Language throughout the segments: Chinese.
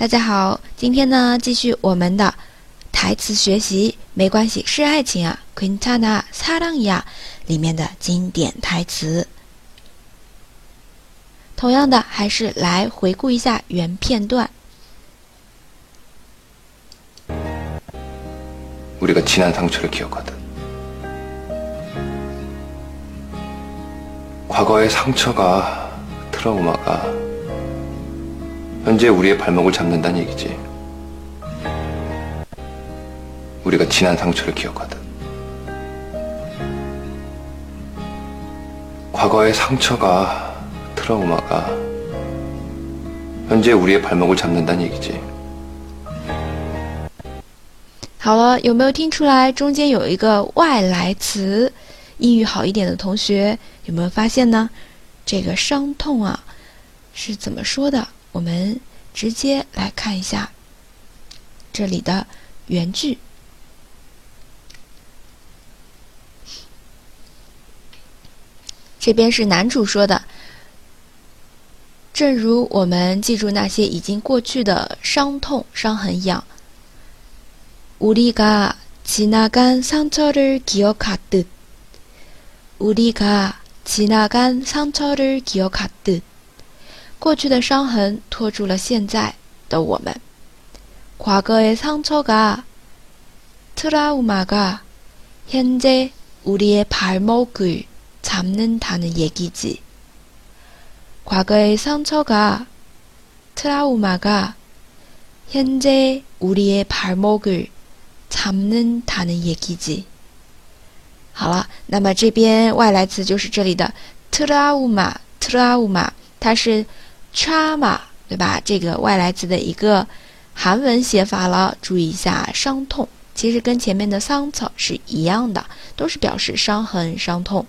大家好，今天呢继续我们的台词学习，没关系，是爱情啊，Quintana 사랑이야里面的经典台词。同样的，还是来回顾一下原片段。우리가지난상처를기억하듯과거의상처가트라우마가 현재 우리의 발목을 잡는다는 얘기지. 우리가 지난 상처를 기억하듯. 과거의 상처가, 트라우마가 현재 우리의 발목을 잡는다는 얘기지. 好了，有没有听出来中间有一个外来词？英语好一点的同学有没有发现呢？这个伤痛啊是怎么说的？ 我们直接来看一下这里的原句。这边是男主说的，正如我们记住那些已经过去的伤痛、伤痕一样。우리가지나간상처를기억하 듯， 우리가지나간상처를기억하 듯。 过去的伤痕拖住了现在的我们。과거의상처가트라우마가현재우리의발목을잡는다는얘기지과거의상처가트라우마가현재우리의발목을잡는다는얘기지好了，那么这边外来词就是这里的트라우 마， 트라우 마， 它是。 Trauma 对吧？这个外来词的一个韩文写法了，注意一下，伤痛其实跟前面的桑草是一样的，都是表示伤痕、伤痛。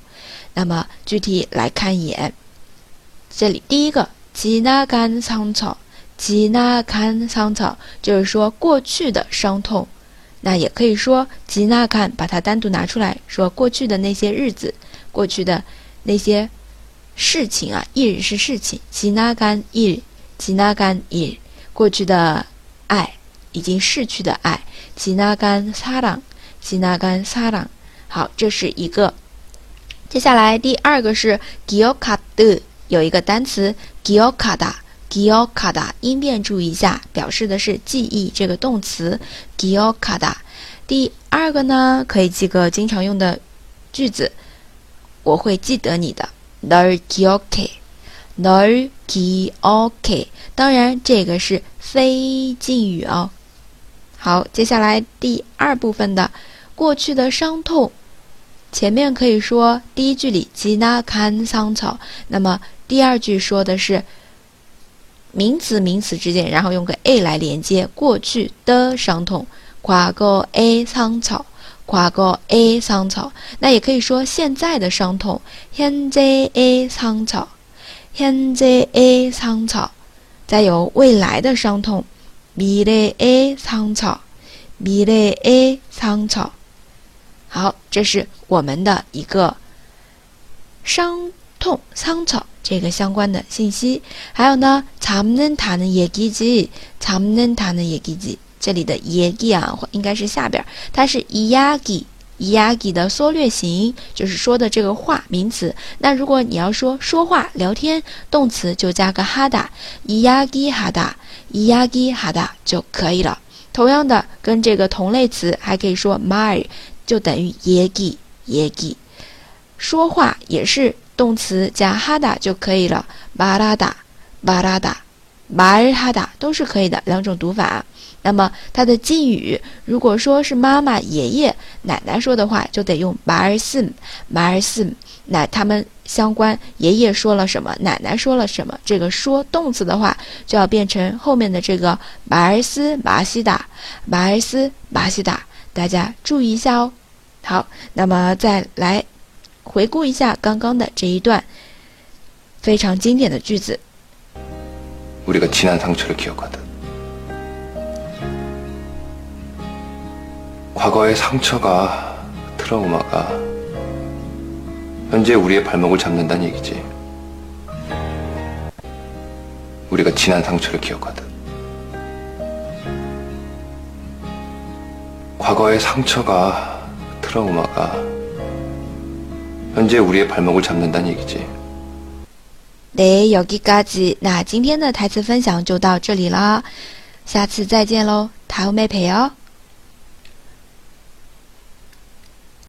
那么具体来看一眼，这里第一个吉纳干桑草，吉纳干桑草就是说过去的伤痛，那也可以说吉纳干，把它单独拿出来说过去的那些日子，过去的那些。事情啊，一日是事情，吉那干一日，吉那干一日，过去的爱，已经逝去的爱，吉那干撒朗，吉那干撒朗。好，这是一个。接下来第二个是 giokada，有一个单词 giokada，giokada，音变注意一下，表示的是记忆这个动词 giokada。第二个呢，可以记个经常用的句子，我会记得你的。널기억 해， 널기억 해。 当然，这个是非敬语哦。好，接下来第二部分的过去的伤痛，前面可以说第一句里지나간桑草，那么第二句说的是名词名词之间，然后用个 a 来连接过去的伤痛，과거의桑草。 跨过 a 桑草，那也可以说现在的伤痛。现在 a 桑草，现在 a 桑草，再有未来的伤痛。未来 a 桑草，未来 a 桑草。好，这是我们的一个伤痛桑草这个相关的信息。还有呢，잡는다는얘기 지， 잡는다는얘기 지。 这里的 yagi 啊，应该是下边，它是 yagi，yagi 的缩略型，就是说的这个话名词。那如果你要说说话聊天，动词就加个 hada，yagi hada，yagi hada 就可以了。同样的，跟这个同类词还可以说 my，就等于 yagi，yagi。说话也是动词加 hada 就可以了，barada，barada，马尔哈达都是可以的，两种读法。那么它的敬语，如果说是妈妈、爷爷、奶奶说的话，就得用马尔斯马尔斯那他们相关，爷爷说了什么，奶奶说了什么，这个说动词的话，就要变成后面的这个马尔斯马西达，马尔斯马西达，大家注意一下哦。好，那么再来回顾一下刚刚的这一段非常经典的句子。 우리가 지난 상처를 기억하듯. 과거의 상처가 트라우마가 현재 우리의 발목을 잡는다는 얘기지. 우리가 지난 상처를 기억하듯. 과거의 상처가 트라우마가 현재 우리의 발목을 잡는다는 얘기지. 对，여기까지那今天的台词分享就到这里啦，下次再见喽，다음에봬요